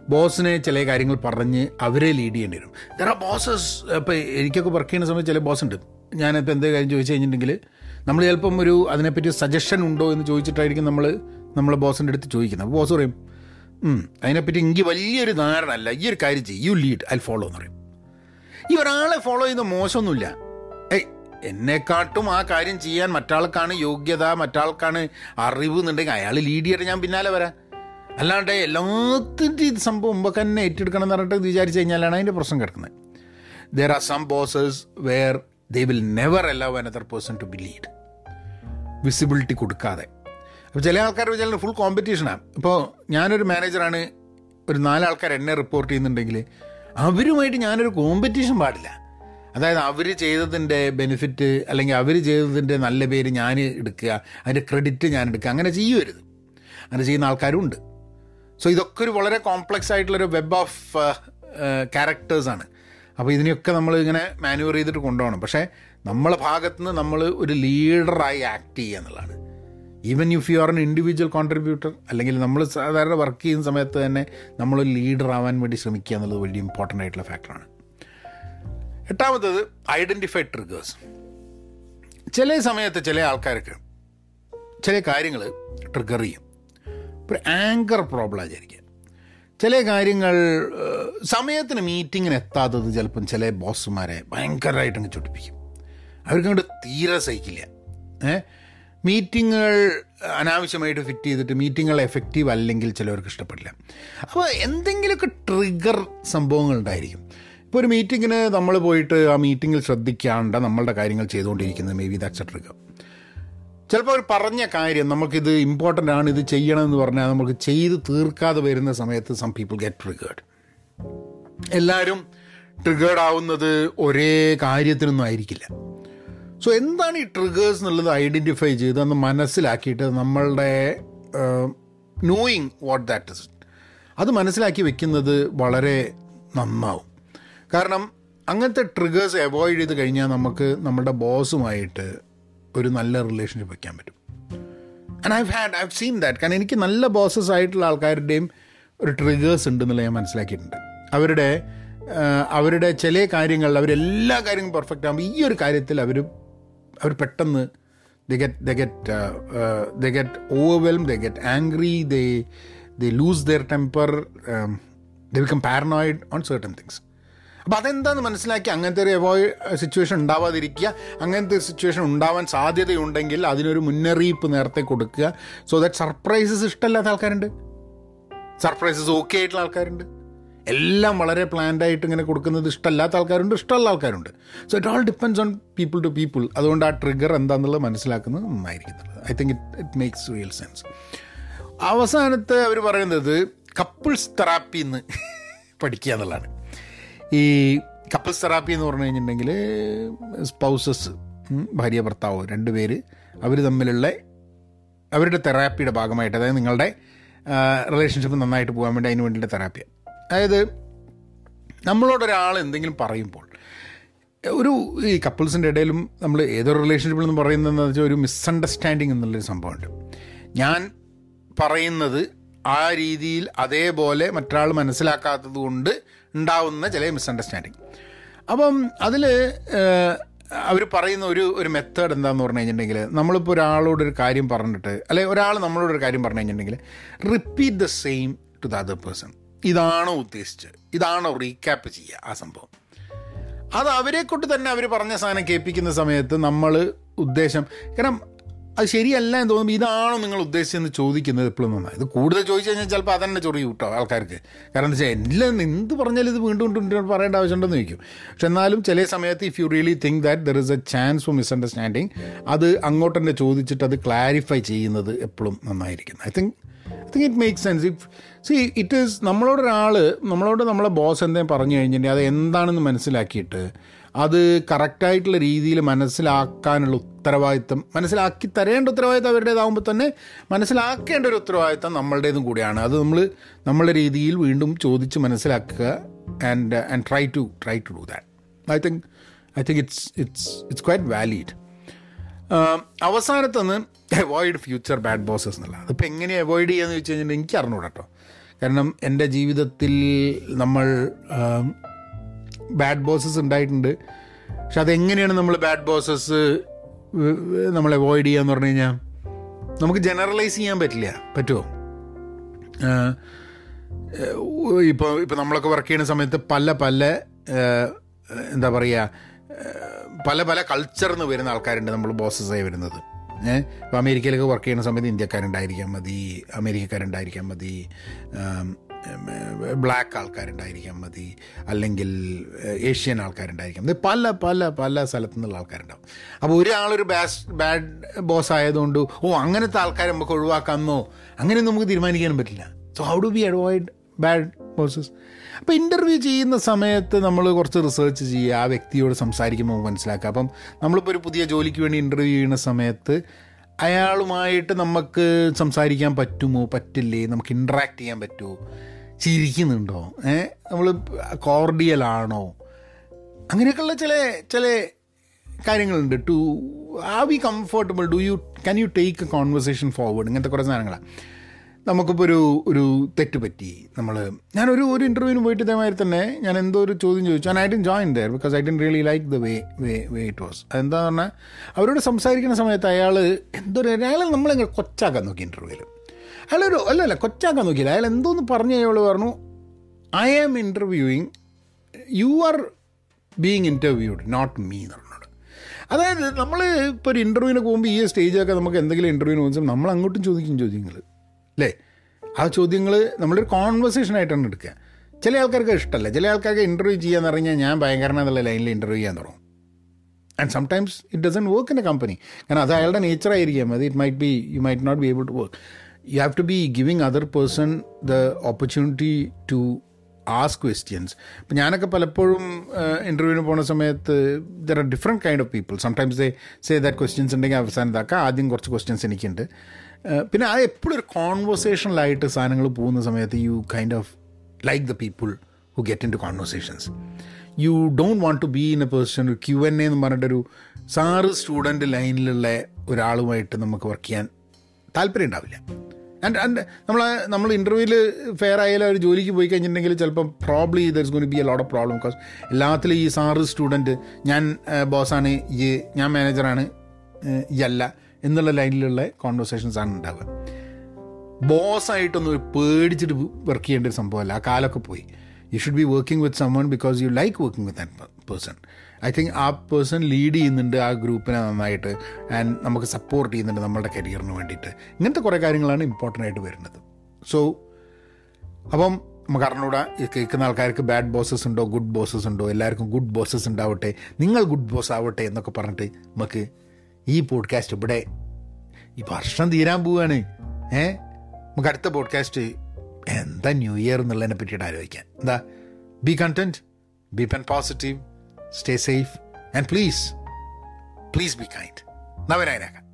ബോസിനെ ചില കാര്യങ്ങൾ പറഞ്ഞ് അവരെ ലീഡ് ചെയ്യേണ്ടി വരും. ആർ ബോസസ് ഇപ്പോൾ എനിക്കൊക്കെ വർക്ക് ചെയ്യുന്ന സമയത്ത് ചില ബോസ് ഉണ്ട്. ഞാനിപ്പോൾ എന്ത് കാര്യം ചോദിച്ചു കഴിഞ്ഞിട്ടുണ്ടെങ്കിൽ നമ്മൾ ചിലപ്പം ഒരു അതിനെപ്പറ്റി സജഷൻ ഉണ്ടോ എന്ന് ചോദിച്ചിട്ടായിരിക്കും നമ്മൾ നമ്മളെ ബോസിന്റെ അടുത്ത് ചോദിക്കുന്നത്. അപ്പോൾ ബോസ് പറയും "ഉം, അതിനെപ്പറ്റി എനിക്ക് വലിയൊരു ധാരണ അല്ല ഈ ഒരു കാര്യം ചെയ്യും. യു ലീഡ് ഐ ഫോളോ എന്ന് പറയും. ഈ ഒരാളെ ഫോളോ ചെയ്യുന്ന മോശമൊന്നുമില്ല. ഏയ് എന്നെക്കാട്ടും ആ കാര്യം ചെയ്യാൻ മറ്റാൾക്കാണ് യോഗ്യത മറ്റാൾക്കാണ് അറിവ് എന്നുണ്ടെങ്കിൽ അയാൾ ലീഡ് ചെയ്തിട്ട് ഞാൻ പിന്നാലെ വരാം. അല്ലാണ്ട് എല്ലാത്തിന്റെ ഇത് സംഭവം മുമ്പ് തന്നെ ഏറ്റെടുക്കണം എന്ന് പറഞ്ഞിട്ട് വിചാരിച്ചു കഴിഞ്ഞാലാണ് അതിന്റെ പ്രശ്നം കിടക്കുന്നത്. There are some bosses where they will never allow another person to be lead visibility കൊടുക്കാതെ. അപ്പോൾ ചില ആൾക്കാർ വിചാരിച്ചാൽ ഫുൾ കോമ്പറ്റീഷനാണ് ഇപ്പോൾ ഞാനൊരു മാനേജറാണ് ഒരു നാലാൾക്കാർ എന്നെ റിപ്പോർട്ട് ചെയ്യുന്നുണ്ടെങ്കിൽ അവരുമായിട്ട് ഞാനൊരു കോമ്പറ്റീഷൻ പാടില്ല. അതായത് അവർ ചെയ്തതിന്റെ ബെനിഫിറ്റ് അല്ലെങ്കിൽ അവർ ചെയ്തതിന്റെ നല്ല പേര് ഞാൻ എടുക്കുക. അതിന്റെ ക്രെഡിറ്റ് ഞാൻ എടുക്കുക. അങ്ങനെ ചെയ്യുമരുത് അങ്ങനെ ചെയ്യുന്ന ആൾക്കാരും ഉണ്ട് സോ ഇതൊക്കെ ഒരു വളരെ കോംപ്ലക്സ് ആയിട്ടുള്ളൊരു വെബ് ഓഫ് ക്യാരക്ടേഴ്സാണ് അപ്പോൾ ഇതിനെയൊക്കെ നമ്മൾ ഇങ്ങനെ മാനുവർ ചെയ്തിട്ട് കൊണ്ടുപോകണം. പക്ഷേ നമ്മളെ ഭാഗത്ത് നിന്ന് നമ്മൾ ഒരു ലീഡറായി ആക്ട് ചെയ്യുക എന്നുള്ളതാണ്. Even if you are an individual contributor അല്ലെങ്കിൽ നമ്മൾ സാധാരണ വർക്ക് ചെയ്യുന്ന സമയത്ത് തന്നെ നമ്മൾ ലീഡർ ആവാൻ വേണ്ടി ശ്രമിക്കുക എന്നുള്ളത് വലിയ ഇമ്പോർട്ടന്റ് ആയിട്ടുള്ള ഫാക്ടറാണ് എട്ടാമത്തത് ഐഡന്റിഫൈ ട്രിഗേഴ്സ് ചില സമയത്ത് ചില ആൾക്കാർക്ക് ചില കാര്യങ്ങൾ ട്രിഗർ ചെയ്യും. ഒരു ആങ്കർ പ്രോബ്ലം ആചരിക്കുക ചില കാര്യങ്ങൾ സമയത്തിന് മീറ്റിങ്ങിന് എത്താത്തത് ചിലപ്പം ചില ബോസുമാരെ ഭയങ്കരമായിട്ട് അങ്ങ് ചൊട്ടിപ്പിക്കും അവർക്ക് അങ്ങോട്ട് തീരെ സഹിക്കില്ല. ഏ മീറ്റിങ്ങുകൾ അനാവശ്യമായിട്ട് ഫിറ്റ് ചെയ്തിട്ട് മീറ്റിങ്ങുകൾ എഫക്റ്റീവ് അല്ലെങ്കിൽ ചിലവർക്ക് ഇഷ്ടപ്പെടില്ല. അപ്പോൾ എന്തെങ്കിലുമൊക്കെ ട്രിഗർ സംഭവങ്ങൾ ഉണ്ടായിരിക്കും. ഇപ്പോൾ ഒരു മീറ്റിങ്ങിന് നമ്മൾ പോയിട്ട് ആ മീറ്റിങ്ങിൽ ശ്രദ്ധിക്കാണ്ട് നമ്മളുടെ കാര്യങ്ങൾ ചെയ്തുകൊണ്ടിരിക്കുന്നത് maybe that's a trigger ചിലപ്പോൾ അവർ പറഞ്ഞ കാര്യം നമുക്കിത് ഇമ്പോർട്ടന്റ് ആണ് ഇത് ചെയ്യണമെന്ന് പറഞ്ഞാൽ നമുക്ക് ചെയ്ത് തീർക്കാതെ വരുന്ന സമയത്ത് സം പീപ്പിൾ ഗെറ്റ് ട്രിഗേർഡ് എല്ലാവരും ട്രിഗേർഡ് ആവുന്നത് ഒരേ കാര്യത്തിനൊന്നും ആയിരിക്കില്ല. സോ എന്താണ് ഈ ട്രിഗേഴ്സ് എന്നുള്ളത് ഐഡന്റിഫൈ ചെയ്ത് അന്ന് മനസ്സിലാക്കിയിട്ട് നമ്മളുടെ നോയിങ് വാട്ട് ദാറ്റ് ഇസ് അത് മനസ്സിലാക്കി വെക്കുന്നത് വളരെ നന്നാവും. കാരണം അങ്ങനത്തെ ട്രിഗേഴ്സ് അവോയ്ഡ് ചെയ്ത് കഴിഞ്ഞാൽ നമുക്ക് നമ്മുടെ ബോസുമായിട്ട് ഒരു നല്ല റിലേഷൻഷിപ്പ് വയ്ക്കാൻ പറ്റും. And I had I've seen that കാരണം എനിക്ക് നല്ല ബോസസ് ആയിട്ടുള്ള ആൾക്കാരുടെയും ഒരു ട്രിഗേഴ്സ് ഉണ്ടെന്നുള്ള ഞാൻ മനസ്സിലാക്കിയിട്ടുണ്ട്. അവരുടെ അവരുടെ ചില കാര്യങ്ങളിൽ അവരെല്ലാ കാര്യങ്ങളും പെർഫെക്റ്റ് ആകുമ്പോൾ ഈ ഒരു കാര്യത്തിൽ അവർ അവർ പെട്ടെന്ന് they get they get they get overwhelm they get angry they they lose their temper they become paranoid on certain things അപ്പോൾ അതെന്താണെന്ന് മനസ്സിലാക്കി അങ്ങനത്തെ ഒരു എവോയ് സിറ്റുവേഷൻ ഉണ്ടാവാതിരിക്കുക. അങ്ങനത്തെ ഒരു സിറ്റുവേഷൻ ഉണ്ടാവാൻ സാധ്യതയുണ്ടെങ്കിൽ അതിനൊരു മുന്നറിയിപ്പ് നേരത്തെ കൊടുക്കുക. സോ ദാറ്റ് സർപ്രൈസസ് ഇഷ്ടമല്ലാത്ത ആൾക്കാരുണ്ട്. സർപ്രൈസസ് ഓക്കെ ആയിട്ടുള്ള ആൾക്കാരുണ്ട്. എല്ലാം വളരെ പ്ലാൻഡ് ആയിട്ട് ഇങ്ങനെ കൊടുക്കുന്നത് ഇഷ്ടമല്ലാത്ത ആൾക്കാരുണ്ട് ഇഷ്ടമുള്ള ആൾക്കാരുണ്ട്. So it all depends on people to people അതുകൊണ്ട് ആ ട്രിഗർ എന്താണെന്നുള്ളത് മനസ്സിലാക്കുന്നത് നന്നായിരിക്കുന്നത് I think it it makes real sense അവസാനത്തെ അവർ പറയുന്നത് കപ്പിൾസ് തെറാപ്പി എന്ന് പഠിക്കുക എന്നുള്ളതാണ്. ഈ കപ്പിൾസ് തെറാപ്പി എന്ന് പറഞ്ഞു കഴിഞ്ഞിട്ടുണ്ടെങ്കിൽ സ്പൗസസ് ഭാര്യ ഭർത്താവ് രണ്ട് പേര് അവർ തമ്മിലുള്ള അവരുടെ തെറാപ്പിയുടെ ഭാഗമായിട്ട് അതായത് നിങ്ങളുടെ റിലേഷൻഷിപ്പ് നന്നായിട്ട് പോകാൻ വേണ്ടി അതിന് വേണ്ടിയിട്ട് തെറാപ്പി അതായത് നമ്മളോടൊരാൾ എന്തെങ്കിലും പറയുമ്പോൾ ഒരു ഈ കപ്പിൾസിന്റെ ഇടയിലും നമ്മൾ ഏതൊരു റിലേഷൻഷിപ്പിൽ നിന്ന് പറയുന്നതെന്ന് വെച്ചാൽ ഒരു മിസ്അണ്ടർസ്റ്റാൻഡിങ് എന്നുള്ളൊരു സംഭവമുണ്ട്. ഞാൻ പറയുന്നത് ആ രീതിയിൽ അതേപോലെ മറ്റൊരാൾ മനസ്സിലാക്കാത്തത് കൊണ്ട് ഉണ്ടാവുന്ന ചില മിസ്അണ്ടർസ്റ്റാൻഡിങ് അപ്പം അതിൽ അവർ പറയുന്ന ഒരു ഒരു മെത്തേഡ് എന്താണെന്ന് പറഞ്ഞു കഴിഞ്ഞിട്ടുണ്ടെങ്കിൽ നമ്മളിപ്പോൾ ഒരാളോട് ഒരു കാര്യം പറഞ്ഞിട്ട് അല്ലെ ഒരാൾ നമ്മളോട് ഒരു കാര്യം പറഞ്ഞു കഴിഞ്ഞിട്ടുണ്ടെങ്കിൽ repeat the same to the other person ഇതാണോ ഉദ്ദേശിച്ചത്? ഇതാണോ റീക്യാപ്പ് ചെയ്യുക ആ സംഭവം? അത് അവരെ കൊണ്ട് തന്നെ അവർ പറഞ്ഞ സാധനം കേൾപ്പിക്കുന്ന സമയത്ത് നമ്മൾ ഉദ്ദേശം കാരണം അത് ശരിയല്ല എന്ന് തോന്നുമ്പോൾ ഇതാണോ നിങ്ങൾ ഉദ്ദേശിച്ചെന്ന് ചോദിക്കുന്നത് എപ്പോഴും നന്നായി. ഇത് കൂടുതൽ ചോദിച്ചു കഴിഞ്ഞാൽ ചിലപ്പോൾ അതന്നെ ചൊറിയും കേട്ടോ ആൾക്കാർക്ക്. കാരണം എന്താ വെച്ചാൽ എല്ലാം എന്ത് പറഞ്ഞാലും ഇത് വീണ്ടും വീണ്ടും പറയേണ്ട ആവശ്യമുണ്ടെന്ന് ചോദിക്കും. പക്ഷെ എന്നാലും ചില സമയത്ത് if you really think that there is a chance for misunderstanding അത് അങ്ങോട്ട് തന്നെ ചോദിച്ചിട്ട് അത് ക്ലാരിഫൈ ചെയ്യുന്നത് എപ്പോഴും നന്നായിരിക്കും I think I think it make sense if see it is നമ്മളോടൊരാൾ നമ്മളോട് നമ്മളെ ബോസ് എന്തെങ്കിലും പറഞ്ഞു കഴിഞ്ഞിട്ടുണ്ടെങ്കിൽ അത് എന്താണെന്ന് മനസ്സിലാക്കിയിട്ട് അത് കറക്റ്റായിട്ടുള്ള രീതിയിൽ മനസ്സിലാക്കാനുള്ള ഉത്തരവാദിത്തം മനസ്സിലാക്കി തരേണ്ട ഉത്തരവാദിത്തം അവരുടേതാകുമ്പോൾ തന്നെ മനസ്സിലാക്കേണ്ട ഒരു ഉത്തരവാദിത്തം നമ്മളുടേതും കൂടിയാണ്. അത് നമ്മൾ നമ്മളുടെ രീതിയിൽ വീണ്ടും ചോദിച്ച് മനസ്സിലാക്കുക and and try to try to do that I think I think it's it's it's quite valid അവസാനത്തൊന്ന് avoid future bad bosses എന്നുള്ള അതിപ്പോൾ എങ്ങനെ അവോയ്ഡ് ചെയ്യാന്ന് വെച്ച് കഴിഞ്ഞാൽ എനിക്ക് അറിഞ്ഞൂടാ കേട്ടോ കാരണം എന്റെ ജീവിതത്തിൽ നമ്മൾ ബാഡ് ബോസസ് ഉണ്ടായിട്ടുണ്ട്. പക്ഷെ അതെങ്ങനെയാണ് നമ്മൾ ബാഡ് ബോസസ് നമ്മൾ അവോയ്ഡ് ചെയ്യുക എന്ന് പറഞ്ഞു കഴിഞ്ഞാൽ നമുക്ക് ജനറലൈസ് ചെയ്യാൻ പറ്റില്ല. പറ്റുമോ ഇപ്പോൾ ഇപ്പോൾ നമ്മളൊക്കെ വർക്ക് ചെയ്യുന്ന സമയത്ത് പല പല എന്താ പറയുക പല പല കൾച്ചറിൽ നിന്ന് വരുന്ന ആൾക്കാരുണ്ട് നമ്മൾ ബോസസായി വരുന്നത്. ഏഹ് ഇപ്പോൾ അമേരിക്കയിലൊക്കെ വർക്ക് ചെയ്യുന്ന സമയത്ത് ഇന്ത്യക്കാരുണ്ടായിരിക്കാൻ മതി അമേരിക്കക്കാരുണ്ടായിരിക്കാൻ മതി ബ്ലാക്ക് ആൾക്കാരുണ്ടായിരിക്കാം മതി. അല്ലെങ്കിൽ ഏഷ്യൻ ആൾക്കാരുണ്ടായിരിക്കാം മതി. പല പല പല സ്ഥലത്തു നിന്നുള്ള ആൾക്കാരുണ്ടാവും. അപ്പോൾ ഒരാളൊരു ബാസ് ബാഡ് ബോസ് ആയതുകൊണ്ട് ഓ അങ്ങനത്തെ ആൾക്കാരെ നമുക്ക് ഒഴിവാക്കാമെന്നോ അങ്ങനെ നമുക്ക് തീരുമാനിക്കാനും പറ്റില്ല. So how do we avoid bad bosses അപ്പോൾ ഇന്റർവ്യൂ ചെയ്യുന്ന സമയത്ത് നമ്മൾ കുറച്ച് റിസർച്ച് ചെയ്യുക ആ വ്യക്തിയോട് സംസാരിക്കുമ്പോൾ മനസ്സിലാക്കുക. അപ്പം നമ്മളിപ്പോൾ ഒരു പുതിയ ജോലിക്ക് വേണ്ടി ഇന്റർവ്യൂ ചെയ്യുന്ന സമയത്ത് അയാളുമായിട്ട് നമുക്ക് സംസാരിക്കാൻ പറ്റുമോ? പറ്റില്ലേ? നമുക്ക് ഇൻട്രാക്ട് ചെയ്യാൻ പറ്റുമോ? ചിരിക്കുന്നുണ്ടോ? ഏ? നമ്മൾ കോർഡിയലാണോ അങ്ങനെയൊക്കെയുള്ള ചില ചില കാര്യങ്ങളുണ്ട്. To uh we comfortable do you can you take a conversation forward ഇങ്ങനത്തെ കുറേ സാധനങ്ങളാണ് നമുക്കിപ്പോൾ ഒരു ഒരു തെറ്റ് പറ്റി. നമ്മൾ ഞാനൊരു ഒരു ഇന്റർവ്യൂവിന് പോയിട്ട് ഇതേമാതിരി തന്നെ ഞാൻ എന്തോ ഒരു ചോദ്യം ചോദിച്ചു. ഞാൻ I join there because I didn't really like the way way way it was അതെന്താ പറഞ്ഞാൽ അവരോട് സംസാരിക്കുന്ന സമയത്ത് അയാൾ എന്തോ അയാൾ നമ്മളെങ്ങനെ കൊച്ചാക്കാൻ നോക്കി ഇന്റർവ്യൂവിൽ അയാളൊരു അല്ല അല്ല കൊച്ചാക്കാൻ നോക്കിയില്ല. അയാൾ എന്തോന്ന് പറഞ്ഞ് അയാൾ പറഞ്ഞു I am interviewing you are being interviewed not me എന്ന് പറഞ്ഞോട്. അതായത് നമ്മൾ ഇപ്പോൾ ഒരു ഇന്റർവ്യൂവിന് പോകുമ്പോൾ ഈ സ്റ്റേജൊക്കെ നമുക്ക് എന്തെങ്കിലും ഇന്റർവ്യൂവിന് പോകുമ്പോൾ നമ്മൾ അങ്ങോട്ടും ചോദിക്കും ചോദ്യങ്ങൾ അല്ലേ ആ ചോദ്യങ്ങൾ നമ്മളൊരു കോൺവെർസേഷൻ ആയിട്ടാണ് എടുക്കുക. ചില ആൾക്കാർക്ക് ഇഷ്ടമല്ല. ചില ആൾക്കാർക്ക് ഇന്റർവ്യൂ ചെയ്യാന്ന് പറഞ്ഞാൽ ഞാൻ ഭയങ്കരന എന്നുള്ള ലൈനിൽ ഇന്റർവ്യൂ ചെയ്യാൻ തുടങ്ങും. And sometimes it doesn't work in a company കാരണം അത് അയാളുടെ നേച്ചർ ആയിരിക്കാം. അത് it might be you might not be able to work you have to be giving other person the opportunity to ask questions ഇപ്പം ഞാനൊക്കെ പലപ്പോഴും ഇന്റർവ്യൂവിന് പോകുന്ന സമയത്ത് there are different kind of people sometimes they say that questions ഉണ്ടെങ്കിൽ അവസാനം ഇതാക്കാം. ആദ്യം കുറച്ച് ക്വസ്റ്റ്യൻസ് എനിക്കുണ്ട്. പിന്നെ അത് എപ്പോഴും ഒരു കോൺവെർസേഷനിലായിട്ട് സാധനങ്ങൾ പോകുന്ന സമയത്ത് you kind of like the people who get into conversations you don't want to be in a person Q N എന്ന് പറഞ്ഞിട്ടൊരു സാറ് സ്റ്റുഡന്റ് ലൈനിലുള്ള ഒരാളുമായിട്ട് നമുക്ക് വർക്ക് ചെയ്യാൻ താല്പര്യം ഉണ്ടാവില്ല. ആൻഡ് ആൻഡ് നമ്മൾ നമ്മൾ ഇന്റർവ്യൂവിൽ ഫെയർ ആയാലും ഒരു ജോലിക്ക് പോയി കഴിഞ്ഞിട്ടുണ്ടെങ്കിൽ ചിലപ്പം probably there's gonna be a lot of problem because എല്ലാത്തിലും ഈ സാറ് സ്റ്റുഡന്റ് ഞാൻ ബോസാണ് ഈ ഞാൻ മാനേജറാണ് ഈ അല്ല. എന്നുള്ള ലൈനിലുള്ള കോൺവെർസേഷൻസ് ആണ് ഉണ്ടാവുക. ബോസായിട്ടൊന്നും പേടിച്ചിട്ട് വർക്ക് ചെയ്യേണ്ട ഒരു സംഭവമല്ല. ആ കാലൊക്കെ പോയി. You should be working with someone because you like working with that person I think ആ പേഴ്സൺ ലീഡ് ചെയ്യുന്നുണ്ട് ആ ഗ്രൂപ്പിനെ നന്നായിട്ട് ആൻഡ് നമുക്ക് സപ്പോർട്ട് ചെയ്യുന്നുണ്ട് നമ്മളുടെ കരിയറിന് വേണ്ടിയിട്ട്. ഇങ്ങനത്തെ കുറേ കാര്യങ്ങളാണ് ഇമ്പോർട്ടന്റ് ആയിട്ട് വരുന്നത്. സോ അപ്പം നമുക്ക് അറിഞ്ഞൂടാ കേൾക്കുന്ന ആൾക്കാർക്ക് ബാഡ് ബോസസ് ഉണ്ടോ ഗുഡ് ബോസസ് ഉണ്ടോ? എല്ലാവർക്കും ഗുഡ് ബോസസ് ഉണ്ടാവട്ടെ. നിങ്ങൾ ഗുഡ് ബോസ് ആവട്ടെ എന്നൊക്കെ പറഞ്ഞിട്ട് നമുക്ക് ഈ പോഡ്കാസ്റ്റ് ഇവിടെ. ഈ വർഷം തീരാൻ പോവുകയാണ് ഏ? നമുക്ക് അടുത്ത പോഡ്കാസ്റ്റ് എന്താ ന്യൂ ഇയർ എന്നുള്ളതിനെ പറ്റിയിട്ട് ആലോചിക്കാൻ എന്താ? Be content be open positive stay safe and please please be kind നവനായനാക്കാം